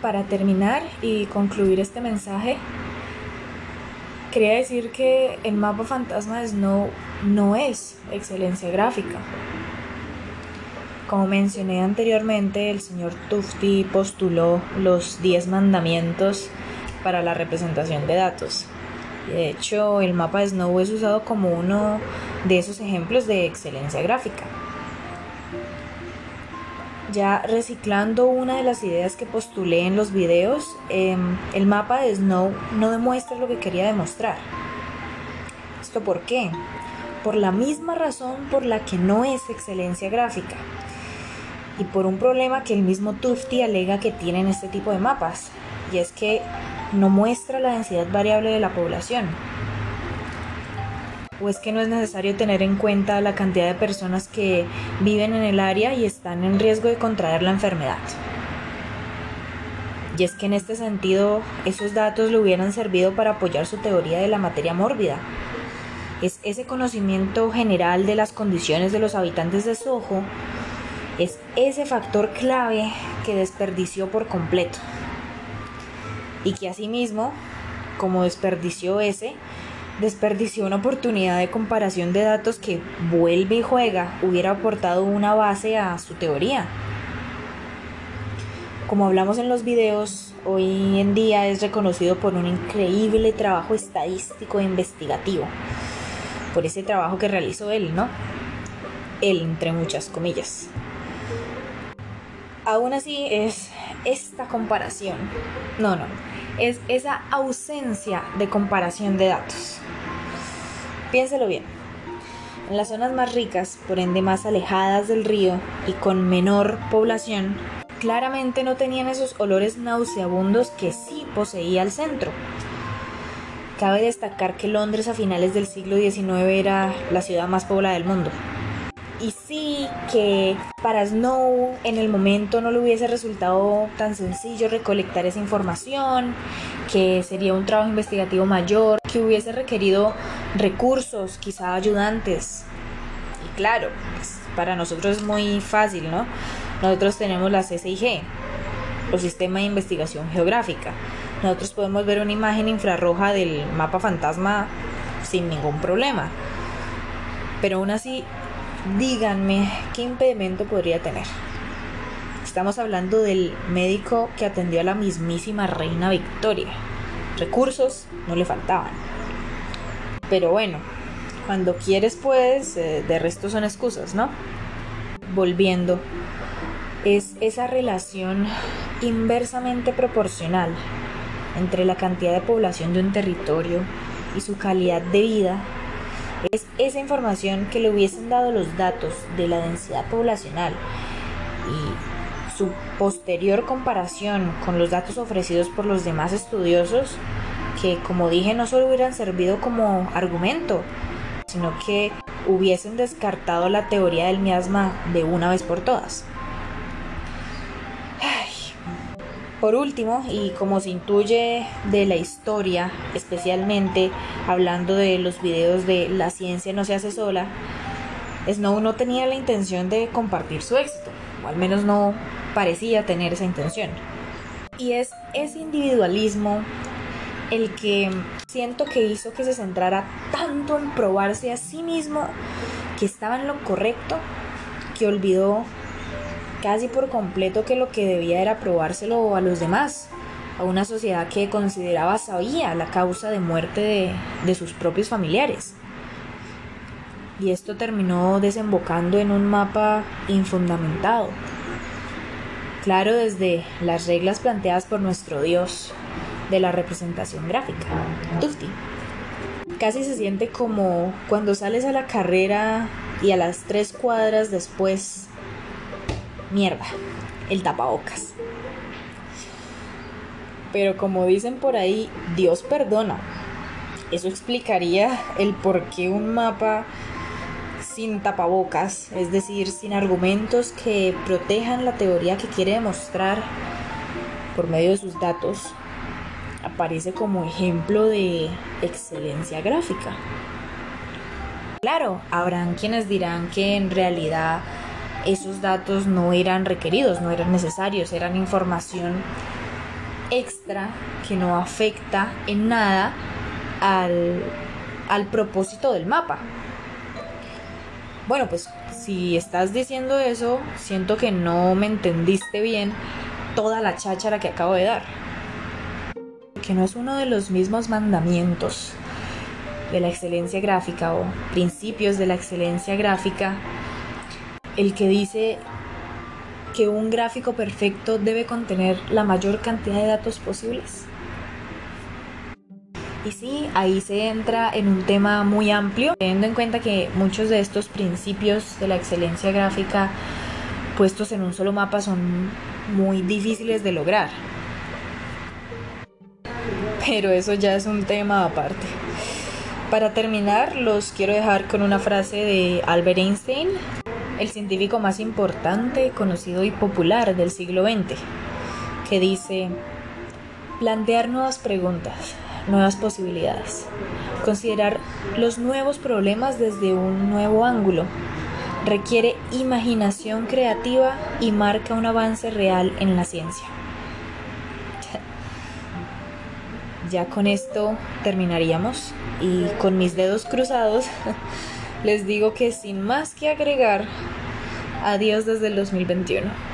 para terminar y concluir este mensaje, quería decir que el mapa fantasma de Snow no es excelencia gráfica. Como mencioné anteriormente, el señor Tufti postuló los 10 mandamientos para la representación de datos. De hecho, el mapa de Snow es usado como uno de esos ejemplos de excelencia gráfica. Ya reciclando una de las ideas que postulé en los videos, em, el mapa de Snow no demuestra lo que quería demostrar. ¿Esto por qué? Por la misma razón por la que no es excelencia gráfica y por un problema que el mismo Tufti alega que tienen este tipo de mapas, y es que no muestra la densidad variable de la población. ¿O es que no es necesario tener en cuenta la cantidad de personas que viven en el área y están en riesgo de contraer la enfermedad? Y es que en este sentido esos datos le hubieran servido para apoyar su teoría de la materia mórbida. Es ese conocimiento general de las condiciones de los habitantes de Soho es ese factor clave que desperdició por completo. Y que asimismo, como desperdició ese, desperdició una oportunidad de comparación de datos que vuelve y juega hubiera aportado una base a su teoría. Como hablamos en los videos, hoy en día es reconocido por un increíble trabajo estadístico e investigativo. Por ese trabajo que realizó él, ¿no? Él, entre muchas comillas. Aún así es esta comparación. No, no. Es esa ausencia de comparación de datos. Piénselo bien. En las zonas más ricas, por ende más alejadas del río y con menor población, claramente no tenían esos olores nauseabundos que sí poseía el centro. Cabe destacar que Londres a finales del siglo XIX era la ciudad más poblada del mundo. Y sí que para Snow en el momento no le hubiese resultado tan sencillo recolectar esa información, que sería un trabajo investigativo mayor, que hubiese requerido recursos, quizá ayudantes. Y claro, pues, para nosotros es muy fácil, ¿no? Nosotros tenemos la CCIG, o Sistema de Investigación Geográfica. Nosotros podemos ver una imagen infrarroja del mapa fantasma sin ningún problema. Pero aún así díganme qué impedimento podría tener. Estamos hablando del médico que atendió a la mismísima reina Victoria. Recursos no le faltaban. Pero bueno, cuando quieres puedes, eh, de resto son excusas, ¿no? Volviendo, es esa relación inversamente proporcional entre la cantidad de población de un territorio y su calidad de vida es esa información que le hubiesen dado los datos de la densidad poblacional y su posterior comparación con los datos ofrecidos por los demás estudiosos que como dije no solo hubieran servido como argumento, sino que hubiesen descartado la teoría del miasma de una vez por todas. Por último, y como se intuye de la historia, especialmente hablando de los videos de La ciencia no se hace sola, Snow no tenía la intención de compartir su éxito, o al menos no parecía tener esa intención. Y es ese individualismo el que siento que hizo que se centrara tanto en probarse a sí mismo que estaba en lo correcto, que olvidó casi por completo que lo que debía era probárselo a los demás, a una sociedad que consideraba sabía la causa de muerte de, sus propios familiares. Y esto terminó desembocando en un mapa infundamentado. Claro, desde las reglas planteadas por nuestro Dios de la representación gráfica, Tufti. Casi se siente como cuando sales a la carrera y a las tres cuadras después mierda, el tapabocas. Pero como dicen por ahí, Dios perdona. Eso explicaría el por qué un mapa sin tapabocas, es decir, sin argumentos que protejan la teoría que quiere demostrar por medio de sus datos, aparece como ejemplo de excelencia gráfica. Claro, habrán quienes dirán que en realidad esos datos no eran requeridos, no eran necesarios, eran información extra que no afecta en nada al, al propósito del mapa. Bueno, pues si estás diciendo eso, siento que no me entendiste bien toda la cháchara que acabo de dar. Que no es uno de los mismos mandamientos de la excelencia gráfica o principios de la excelencia gráfica el que dice que un gráfico perfecto debe contener la mayor cantidad de datos posibles. Y sí, ahí se entra en un tema muy amplio, teniendo en cuenta que muchos de estos principios de la excelencia gráfica puestos en un solo mapa son muy difíciles de lograr. Pero eso ya es un tema aparte. Para terminar, los quiero dejar con una frase de Albert Einstein, el científico más importante, conocido y popular del siglo XX, que dice, plantear nuevas preguntas, nuevas posibilidades, considerar los nuevos problemas desde un nuevo ángulo, requiere imaginación creativa y marca un avance real en la ciencia. Ya con esto terminaríamos y con mis dedos cruzados les digo que sin más que agregar, adiós desde el 2021.